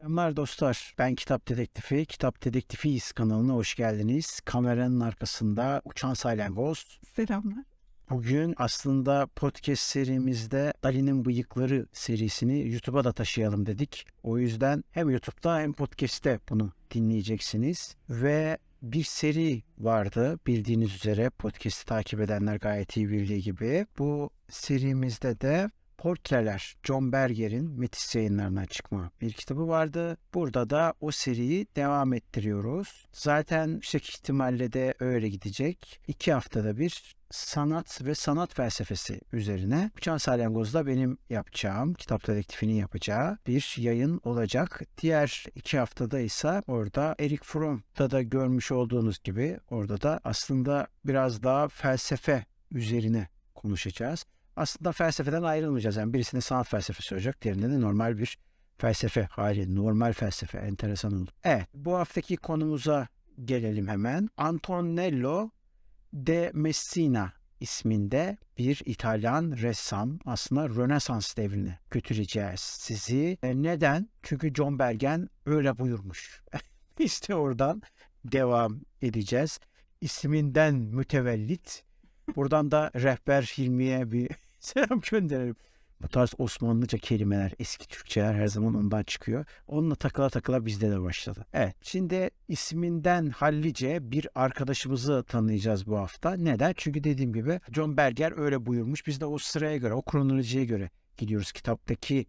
Selamlar dostlar. Ben Kitap Dedektifi. Kitap Dedektifiyiz kanalına hoş geldiniz. Kameranın arkasında Uçan Salyangoz. Selamlar. Bugün aslında podcast serimizde Dali'nin Bıyıkları serisini YouTube'a da taşıyalım dedik. O yüzden hem YouTube'da hem podcast'te bunu dinleyeceksiniz. Ve bir seri vardı bildiğiniz üzere podcast'i takip edenler gayet iyi bildiği gibi. Bu serimizde de Portreler John Berger'in Metis yayınlarına çıkma bir kitabı vardı. Burada da o seriyi devam ettiriyoruz. Zaten yüksek ihtimalle de öyle gidecek. İki haftada bir sanat ve sanat felsefesi üzerine Uçan Salyangoz'da benim yapacağım, kitap dedektifinin yapacağı bir yayın olacak. Diğer iki haftada ise orada Eric Fromm'da da görmüş olduğunuz gibi orada da aslında biraz daha felsefe üzerine konuşacağız aslında felsefeden ayrılmayacağız. Yani birisinde sanat felsefesi olacak, diğerinde de normal bir felsefe hali, normal felsefe. Enteresan oldu. Evet, bu haftaki konumuza gelelim hemen. Antonello de Messina isminde bir İtalyan ressam aslında Rönesans devrine götüreceğiz sizi. E neden? Çünkü John Bergen öyle buyurmuş. işte oradan devam edeceğiz. İsminden mütevellit. Buradan da rehber Hilmi'ye bir selam gönderelim. Bu tarz Osmanlıca kelimeler, eski Türkçeler her zaman ondan çıkıyor. Onunla takıla takıla bizde de başladı. Evet, şimdi isminden hallice bir arkadaşımızı tanıyacağız bu hafta. Neden? Çünkü dediğim gibi John Berger öyle buyurmuş. Biz de o sıraya göre, o kronolojiye göre gidiyoruz. Kitaptaki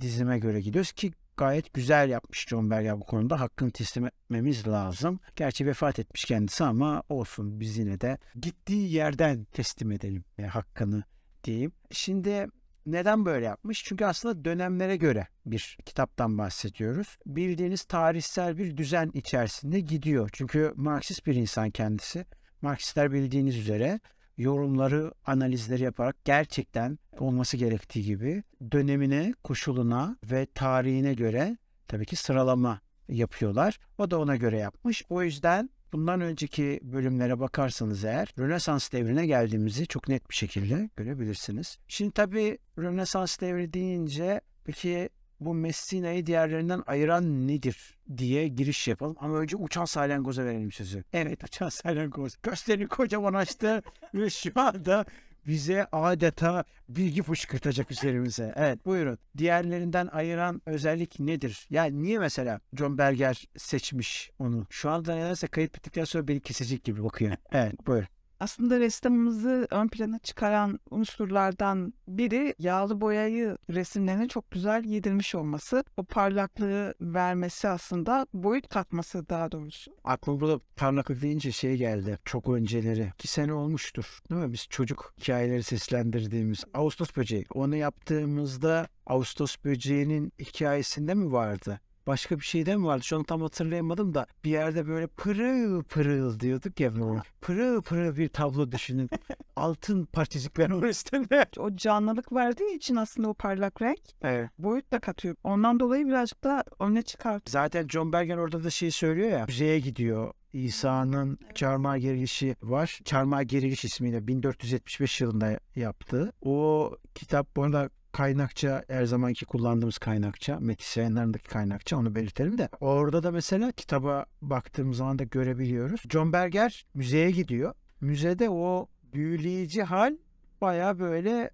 dizime göre gidiyoruz ki gayet güzel yapmış John Berger bu konuda. Hakkını teslim etmemiz lazım. Gerçi vefat etmiş kendisi ama olsun biz yine de gittiği yerden teslim edelim yani hakkını diyeyim. Şimdi neden böyle yapmış? Çünkü aslında dönemlere göre bir kitaptan bahsediyoruz. Bildiğiniz tarihsel bir düzen içerisinde gidiyor. Çünkü Marksist bir insan kendisi. Marksistler bildiğiniz üzere yorumları, analizleri yaparak gerçekten olması gerektiği gibi dönemine, koşuluna ve tarihine göre tabii ki sıralama yapıyorlar. O da ona göre yapmış. O yüzden bundan önceki bölümlere bakarsanız eğer Rönesans devrine geldiğimizi çok net bir şekilde görebilirsiniz. Şimdi tabii Rönesans devri deyince peki bu Messina'yı diğerlerinden ayıran nedir diye giriş yapalım. Ama önce uçan salyangoza verelim sözü. Evet uçan salyangoz. Gösterini kocaman açtı ve şu anda bize adeta bilgi fışkırtacak üzerimize. Evet buyurun. Diğerlerinden ayıran özellik nedir? Yani niye mesela John Berger seçmiş onu? Şu anda nedense kayıt bittikten sonra beni kesecek gibi bakıyor. Evet buyurun. Aslında ressamımızı ön plana çıkaran unsurlardan biri yağlı boyayı resimlerine çok güzel yedirmiş olması. O parlaklığı vermesi aslında boyut katması daha doğrusu. Aklıma burada parlaklık deyince şey geldi. Çok önceleri. iki sene olmuştur. Değil mi? Biz çocuk hikayeleri seslendirdiğimiz Ağustos böceği. Onu yaptığımızda Ağustos böceğinin hikayesinde mi vardı? Başka bir şeyde mi vardı? Şu an tam hatırlayamadım da bir yerde böyle pırıl pırıl diyorduk ya böyle. Pırıl pırıl bir tablo düşünün. Altın parçacıklar var üstünde. O canlılık verdiği için aslında o parlak renk Evet. boyut da katıyor. Ondan dolayı birazcık da öne çıkart. Zaten John Bergen orada da şey söylüyor ya. Müzeye gidiyor. İsa'nın çarmıha gerilişi var. Çarmıha geriliş ismiyle 1475 yılında yaptı. O kitap bu arada kaynakça her zamanki kullandığımız kaynakça. Metis yayınlarındaki kaynakça onu belirtelim de. Orada da mesela kitaba baktığımız zaman da görebiliyoruz. John Berger müzeye gidiyor. Müzede o büyüleyici hal baya böyle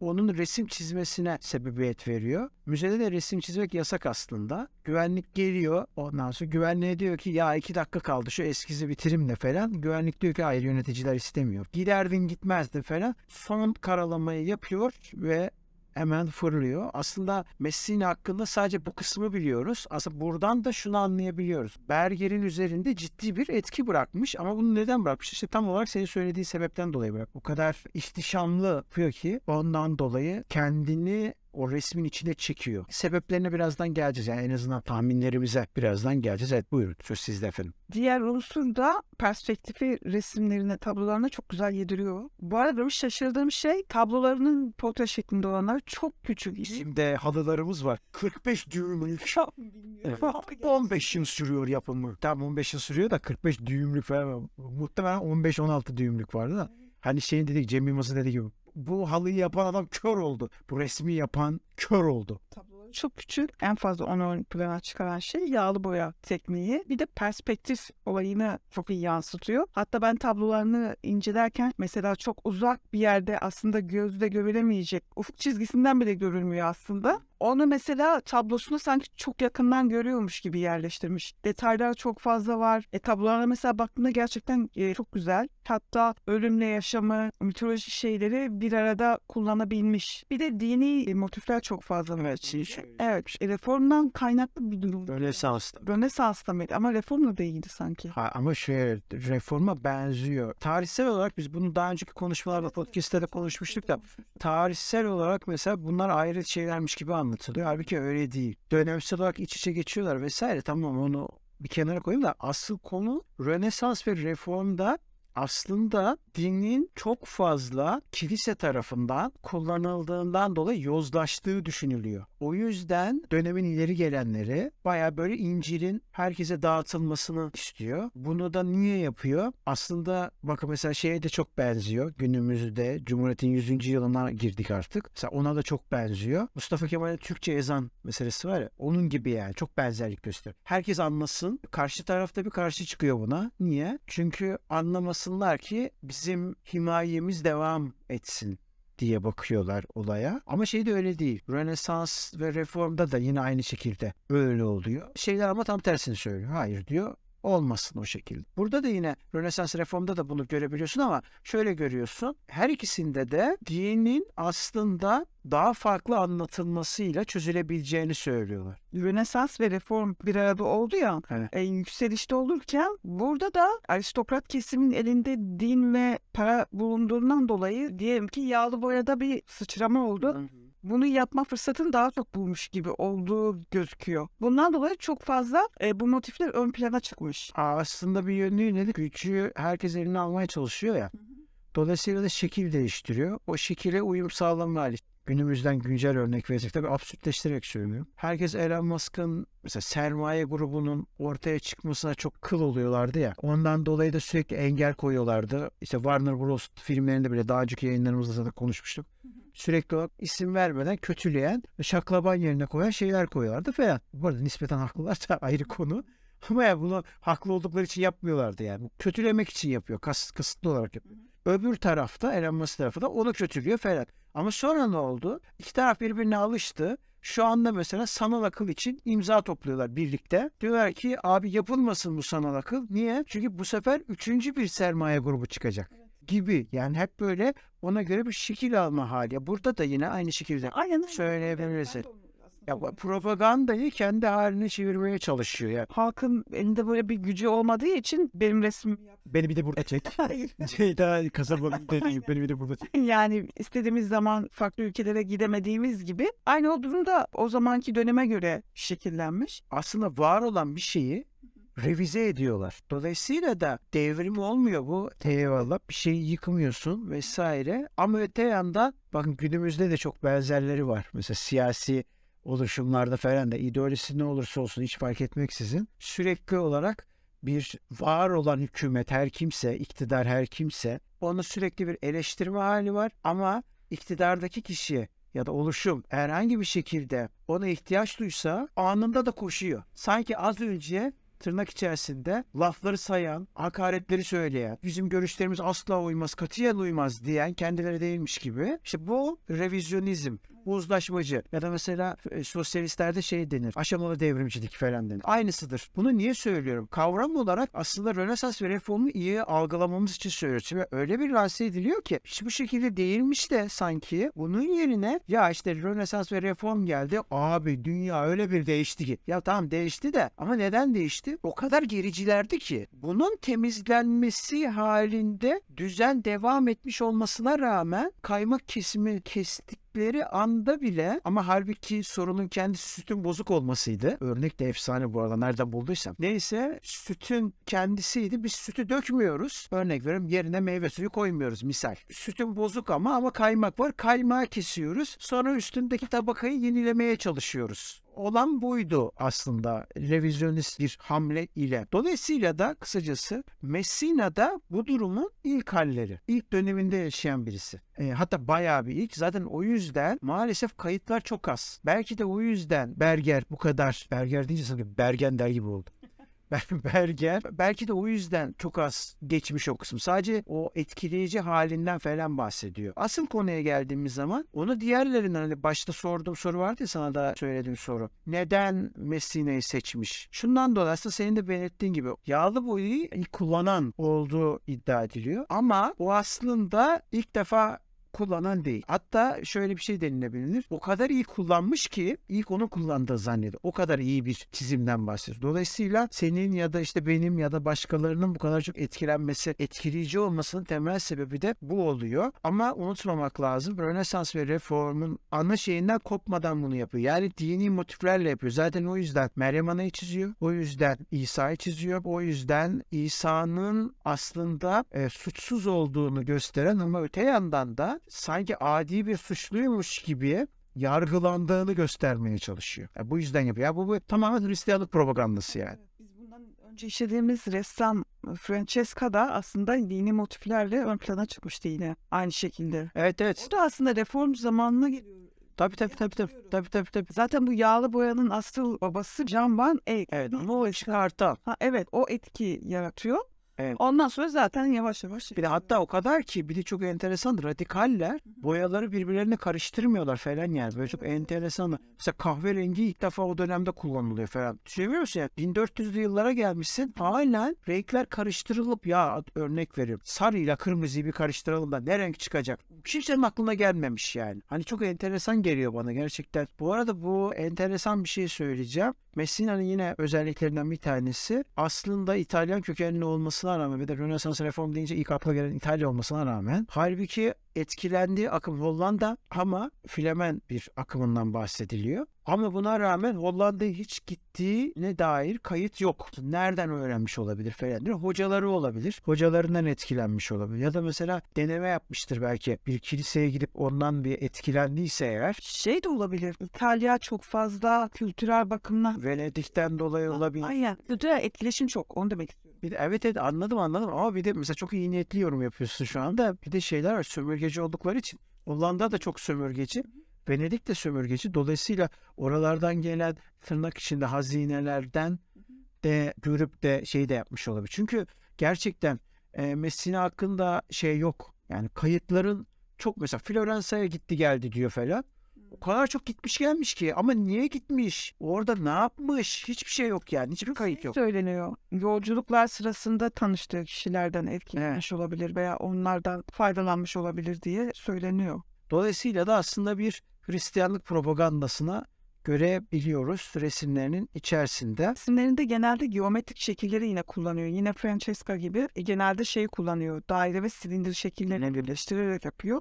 onun resim çizmesine sebebiyet veriyor. Müzede de resim çizmek yasak aslında. Güvenlik geliyor. Ondan sonra güvenliğe diyor ki ya iki dakika kaldı şu eskizi bitirimle falan. Güvenlik diyor ki hayır yöneticiler istemiyor. Giderdin gitmezdin falan. Son karalamayı yapıyor ve hemen fırlıyor. Aslında Messina hakkında sadece bu kısmı biliyoruz. Aslında buradan da şunu anlayabiliyoruz. Berger'in üzerinde ciddi bir etki bırakmış ama bunu neden bırakmış? İşte tam olarak senin söylediğin sebepten dolayı bırak. O kadar ihtişamlı yapıyor ki ondan dolayı kendini o resmin içine çekiyor. Sebeplerine birazdan geleceğiz. Yani en azından tahminlerimize birazdan geleceğiz. Evet buyurun söz sizde efendim. Diğer unsur da perspektifi resimlerine, tablolarına çok güzel yediriyor. Bu arada bir şaşırdığım şey tablolarının portre şeklinde olanlar çok küçük. Bizim de halılarımız var. 45 düğümlük. Evet. 15 yıl sürüyor yapımı. Tam 15 yıl sürüyor da 45 düğümlük falan. Muhtemelen 15-16 düğümlük vardı da. Hani şeyin dedik Cem Yılmaz'ın dediği gibi bu halıyı yapan adam kör oldu. Bu resmi yapan kör oldu. Tabloları çok küçük. En fazla onu ön plana çıkaran şey yağlı boya tekniği. Bir de perspektif olayını çok iyi yansıtıyor. Hatta ben tablolarını incelerken mesela çok uzak bir yerde aslında gözle görülemeyecek ufuk çizgisinden bile görülmüyor aslında. Onu mesela tablosunu sanki çok yakından görüyormuş gibi yerleştirmiş. Detaylar çok fazla var. E tablolara mesela baktığında gerçekten e, çok güzel. Hatta ölümle yaşamı, mitolojik şeyleri bir arada kullanabilmiş. Bir de dini e, motifler çok fazla var. Evet, e, reformdan kaynaklı bir durum. Rönesans'ta. Rönesans'ta mıydı? Ama reformla da iyiydi sanki. Ha, ama şöyle reforma benziyor. Tarihsel olarak biz bunu daha önceki konuşmalarda podcast'te de konuşmuştuk da tarihsel olarak mesela bunlar ayrı şeylermiş gibi anlatılıyor. Halbuki öyle değil. Dönemsel olarak iç içe geçiyorlar vesaire. Tamam onu bir kenara koyayım da asıl konu Rönesans ve Reform'da aslında dinin çok fazla kilise tarafından kullanıldığından dolayı yozlaştığı düşünülüyor. O yüzden dönemin ileri gelenleri baya böyle İncil'in herkese dağıtılmasını istiyor. Bunu da niye yapıyor? Aslında bakın mesela şeye de çok benziyor. Günümüzde Cumhuriyet'in 100. yılına girdik artık. Mesela ona da çok benziyor. Mustafa Kemal'in Türkçe ezan meselesi var ya onun gibi yani çok benzerlik gösteriyor. Herkes anlasın. Karşı tarafta bir karşı çıkıyor buna. Niye? Çünkü anlamasınlar ki bizim himayemiz devam etsin diye bakıyorlar olaya. Ama şey de öyle değil. Rönesans ve reformda da yine aynı şekilde öyle oluyor. Şeyler ama tam tersini söylüyor. Hayır diyor. Olmasın o şekilde. Burada da yine Rönesans reformda da bunu görebiliyorsun ama şöyle görüyorsun. Her ikisinde de dinin aslında daha farklı anlatılmasıyla çözülebileceğini söylüyorlar. Rönesans ve reform bir arada oldu ya Evet. e, yükselişte olurken burada da aristokrat kesimin elinde din ve para bulunduğundan dolayı diyelim ki yağlı boyada bir sıçrama oldu. Bunu yapma fırsatını daha çok bulmuş gibi olduğu gözüküyor. Bundan dolayı çok fazla e, bu motifler ön plana çıkmış. Aa, Aslında bir yönüyle de gücü herkes eline almaya çalışıyor ya. Dolayısıyla da şekil değiştiriyor. O şekile uyum sağlama hali. Günümüzden güncel örnek verecek. Tabii absürtleştirerek söylüyorum. Herkes Elon Musk'ın mesela sermaye grubunun ortaya çıkmasına çok kıl oluyorlardı ya. Ondan dolayı da sürekli engel koyuyorlardı. İşte Warner Bros. filmlerinde bile daha önceki yayınlarımızda da konuşmuştuk. Sürekli olarak isim vermeden kötüleyen, şaklaban yerine koyan şeyler koyuyorlardı falan. Bu arada nispeten haklılar da ayrı konu. Ama ya bunu haklı oldukları için yapmıyorlardı yani. Kötülemek için yapıyor. Kas, kasıtlı olarak yapıyor. Öbür tarafta Elon Musk tarafı da onu kötülüyor falan. Ama sonra ne oldu? İki taraf birbirine alıştı. Şu anda mesela sanal akıl için imza topluyorlar birlikte. Diyorlar ki abi yapılmasın bu sanal akıl. Niye? Çünkü bu sefer üçüncü bir sermaye grubu çıkacak gibi. Yani hep böyle ona göre bir şekil alma hali. Burada da yine aynı şekilde Aynen aslında Ya propagandayı kendi haline çevirmeye çalışıyor ya. Halkın elinde böyle bir gücü olmadığı için benim resmimi yap. Beni bir de burada çek. şey daha kasabanın dediği beni bir de burada çek. Yani istediğimiz zaman farklı ülkelere gidemediğimiz gibi aynı o durumda o zamanki döneme göre şekillenmiş. Aslında var olan bir şeyi revize ediyorlar. Dolayısıyla da devrim olmuyor bu. Eyvallah bir şeyi yıkmıyorsun vesaire. Ama öte yandan bakın günümüzde de çok benzerleri var. Mesela siyasi oluşumlarda falan da ideolojisi ne olursa olsun hiç fark etmeksizin sürekli olarak bir var olan hükümet her kimse, iktidar her kimse onu sürekli bir eleştirme hali var ama iktidardaki kişi ya da oluşum herhangi bir şekilde ona ihtiyaç duysa anında da koşuyor. Sanki az önce tırnak içerisinde lafları sayan, hakaretleri söyleyen, bizim görüşlerimiz asla uymaz, katiyen uymaz diyen kendileri değilmiş gibi. İşte bu revizyonizm, uzlaşmacı ya da mesela e, sosyalistlerde şey denir, aşamalı devrimcilik falan denir. Aynısıdır. Bunu niye söylüyorum? Kavram olarak aslında Rönesans ve Reformu iyi algılamamız için söylüyoruz. Ve öyle bir lanse ediliyor ki hiç bu şekilde değilmiş de sanki bunun yerine ya işte Rönesans ve Reform geldi. Abi dünya öyle bir değişti ki. Ya tamam değişti de ama neden değişti? O kadar gericilerdi ki. Bunun temizlenmesi halinde düzen devam etmiş olmasına rağmen kaymak kesimi kestikleri anda bile ama halbuki sorunun kendisi sütün bozuk olmasıydı. Örnek de efsane bu arada nereden bulduysam. Neyse sütün kendisiydi. Biz sütü dökmüyoruz. Örnek veriyorum yerine meyve suyu koymuyoruz misal. Sütün bozuk ama ama kaymak var. Kaymağı kesiyoruz. Sonra üstündeki tabakayı yenilemeye çalışıyoruz. Olan buydu aslında revizyonist bir hamle ile. Dolayısıyla da kısacası Messina da bu durumun ilk halleri. İlk döneminde yaşayan birisi. E, hatta bayağı bir ilk. Zaten o yüzden maalesef kayıtlar çok az. Belki de o yüzden Berger bu kadar, Berger deyince sanki Bergen der gibi oldu. Berger belki de o yüzden çok az geçmiş o kısım. Sadece o etkileyici halinden falan bahsediyor. Asıl konuya geldiğimiz zaman onu diğerlerinden hani başta sorduğum soru vardı ya sana da söylediğim soru. Neden Messina'yı seçmiş? Şundan dolayı aslında senin de belirttiğin gibi yağlı boyayı kullanan olduğu iddia ediliyor. Ama o aslında ilk defa kullanan değil. Hatta şöyle bir şey denilebilir. O kadar iyi kullanmış ki ilk onu kullandığı zannediyor. O kadar iyi bir çizimden bahsediyor. Dolayısıyla senin ya da işte benim ya da başkalarının bu kadar çok etkilenmesi, etkileyici olmasının temel sebebi de bu oluyor. Ama unutmamak lazım. Rönesans ve reformun ana şeyinden kopmadan bunu yapıyor. Yani dini motiflerle yapıyor. Zaten o yüzden Meryem Ana'yı çiziyor. O yüzden İsa'yı çiziyor. O yüzden İsa'nın aslında e, suçsuz olduğunu gösteren ama öte yandan da sanki adi bir suçluymuş gibi yargılandığını göstermeye çalışıyor. Ya bu yüzden yapıyor. Ya bu, bu tamamen Hristiyanlık propagandası yani. Evet, Biz bundan önce işlediğimiz ressam Francesca da aslında dini motiflerle ön plana çıkmıştı yine aynı şekilde. Evet evet. O da aslında reform zamanına geliyor. Tabii tabii tabii tabii. Tabii tabii tabii. Zaten bu yağlı boyanın asıl babası Can Van Eyck. Evet ama o çıkartan. Ha, evet o etki yaratıyor. Evet. Ondan sonra zaten yavaş yavaş. Bir de hatta o kadar ki bir de çok enteresan radikaller boyaları birbirlerine karıştırmıyorlar falan yani. Böyle çok enteresan. Mesela kahverengi ilk defa o dönemde kullanılıyor falan. Düşünebiliyor musun? Yani 1400'lü yıllara gelmişsin. Halen renkler karıştırılıp ya örnek veriyorum. Sarıyla kırmızıyı bir karıştıralım da ne renk çıkacak? Kimsenin aklına gelmemiş yani. Hani çok enteresan geliyor bana gerçekten. Bu arada bu enteresan bir şey söyleyeceğim. Messina'nın yine özelliklerinden bir tanesi aslında İtalyan kökenli olmasına rağmen ve de Rönesans reform deyince ilk akla gelen İtalya olmasına rağmen halbuki etkilendiği akım Hollanda ama Flemen bir akımından bahsediliyor. Ama buna rağmen Hollanda'ya hiç gittiğine dair kayıt yok. Nereden öğrenmiş olabilir falan diyor. Hocaları olabilir. Hocalarından etkilenmiş olabilir. Ya da mesela deneme yapmıştır belki. Bir kiliseye gidip ondan bir etkilendiyse eğer. Şey de olabilir. İtalya çok fazla kültürel bakımdan. Venedik'ten dolayı olabilir. Aynen. Kültürel etkileşim çok. Onu demek istiyorum. Bir de, evet evet anladım anladım ama bir de mesela çok iyi niyetli yorum yapıyorsun şu anda. Bir de şeyler var sömürgeci oldukları için. Hollanda da çok sömürgeci. Venedik de sömürgeci. Dolayısıyla oralardan gelen tırnak içinde hazinelerden de görüp de şey de yapmış olabilir. Çünkü gerçekten e, Messina hakkında şey yok. Yani kayıtların çok mesela Floransa'ya gitti geldi diyor falan. O kadar çok gitmiş gelmiş ki ama niye gitmiş? Orada ne yapmış? Hiçbir şey yok yani. Hiçbir kayıt yok. söyleniyor. Yolculuklar sırasında tanıştığı kişilerden etkilenmiş olabilir veya onlardan faydalanmış olabilir diye söyleniyor. Dolayısıyla da aslında bir Hristiyanlık propagandasına görebiliyoruz resimlerinin içerisinde. Resimlerinde genelde geometrik şekilleri yine kullanıyor. Yine Francesca gibi e, genelde şey kullanıyor. Daire ve silindir şekillerini birleştirerek yapıyor.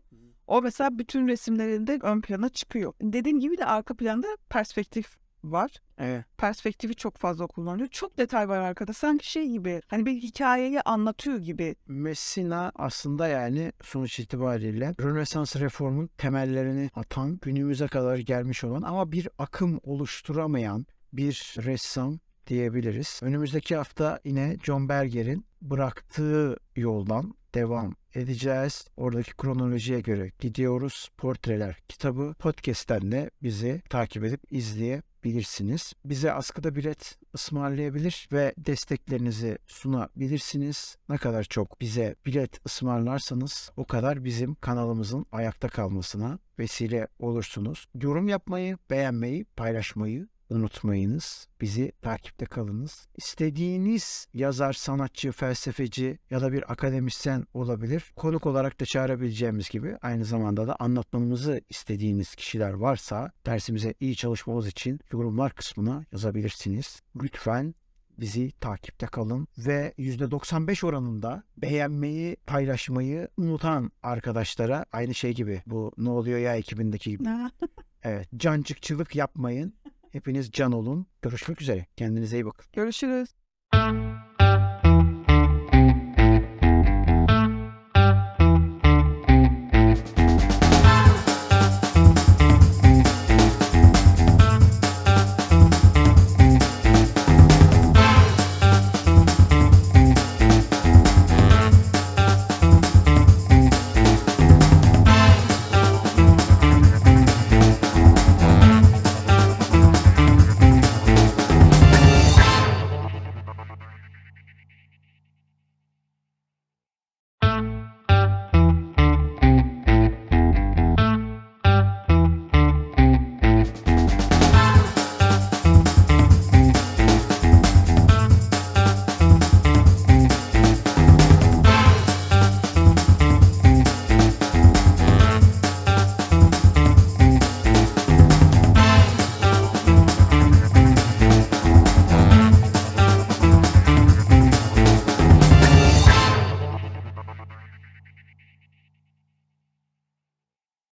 O mesela bütün resimlerinde ön plana çıkıyor. Dediğim gibi de arka planda perspektif var. Evet. Perspektifi çok fazla kullanıyor. Çok detay var arkada. Sanki şey gibi hani bir hikayeyi anlatıyor gibi. Messina aslında yani sonuç itibariyle Rönesans reformun temellerini atan, günümüze kadar gelmiş olan ama bir akım oluşturamayan bir ressam diyebiliriz. Önümüzdeki hafta yine John Berger'in bıraktığı yoldan devam edeceğiz. Oradaki kronolojiye göre gidiyoruz. Portreler kitabı podcast'ten de bizi takip edip izleyebilirsiniz. Bize askıda bilet ısmarlayabilir ve desteklerinizi sunabilirsiniz. Ne kadar çok bize bilet ısmarlarsanız o kadar bizim kanalımızın ayakta kalmasına vesile olursunuz. Yorum yapmayı, beğenmeyi, paylaşmayı unutmayınız. Bizi takipte kalınız. İstediğiniz yazar, sanatçı, felsefeci ya da bir akademisyen olabilir. Konuk olarak da çağırabileceğimiz gibi aynı zamanda da anlatmamızı istediğiniz kişiler varsa dersimize iyi çalışmamız için yorumlar kısmına yazabilirsiniz. Lütfen bizi takipte kalın ve %95 oranında beğenmeyi, paylaşmayı unutan arkadaşlara aynı şey gibi bu ne oluyor ya ekibindeki gibi. Evet, cancıkçılık yapmayın. Hepiniz can olun. Görüşmek üzere. Kendinize iyi bakın. Görüşürüz.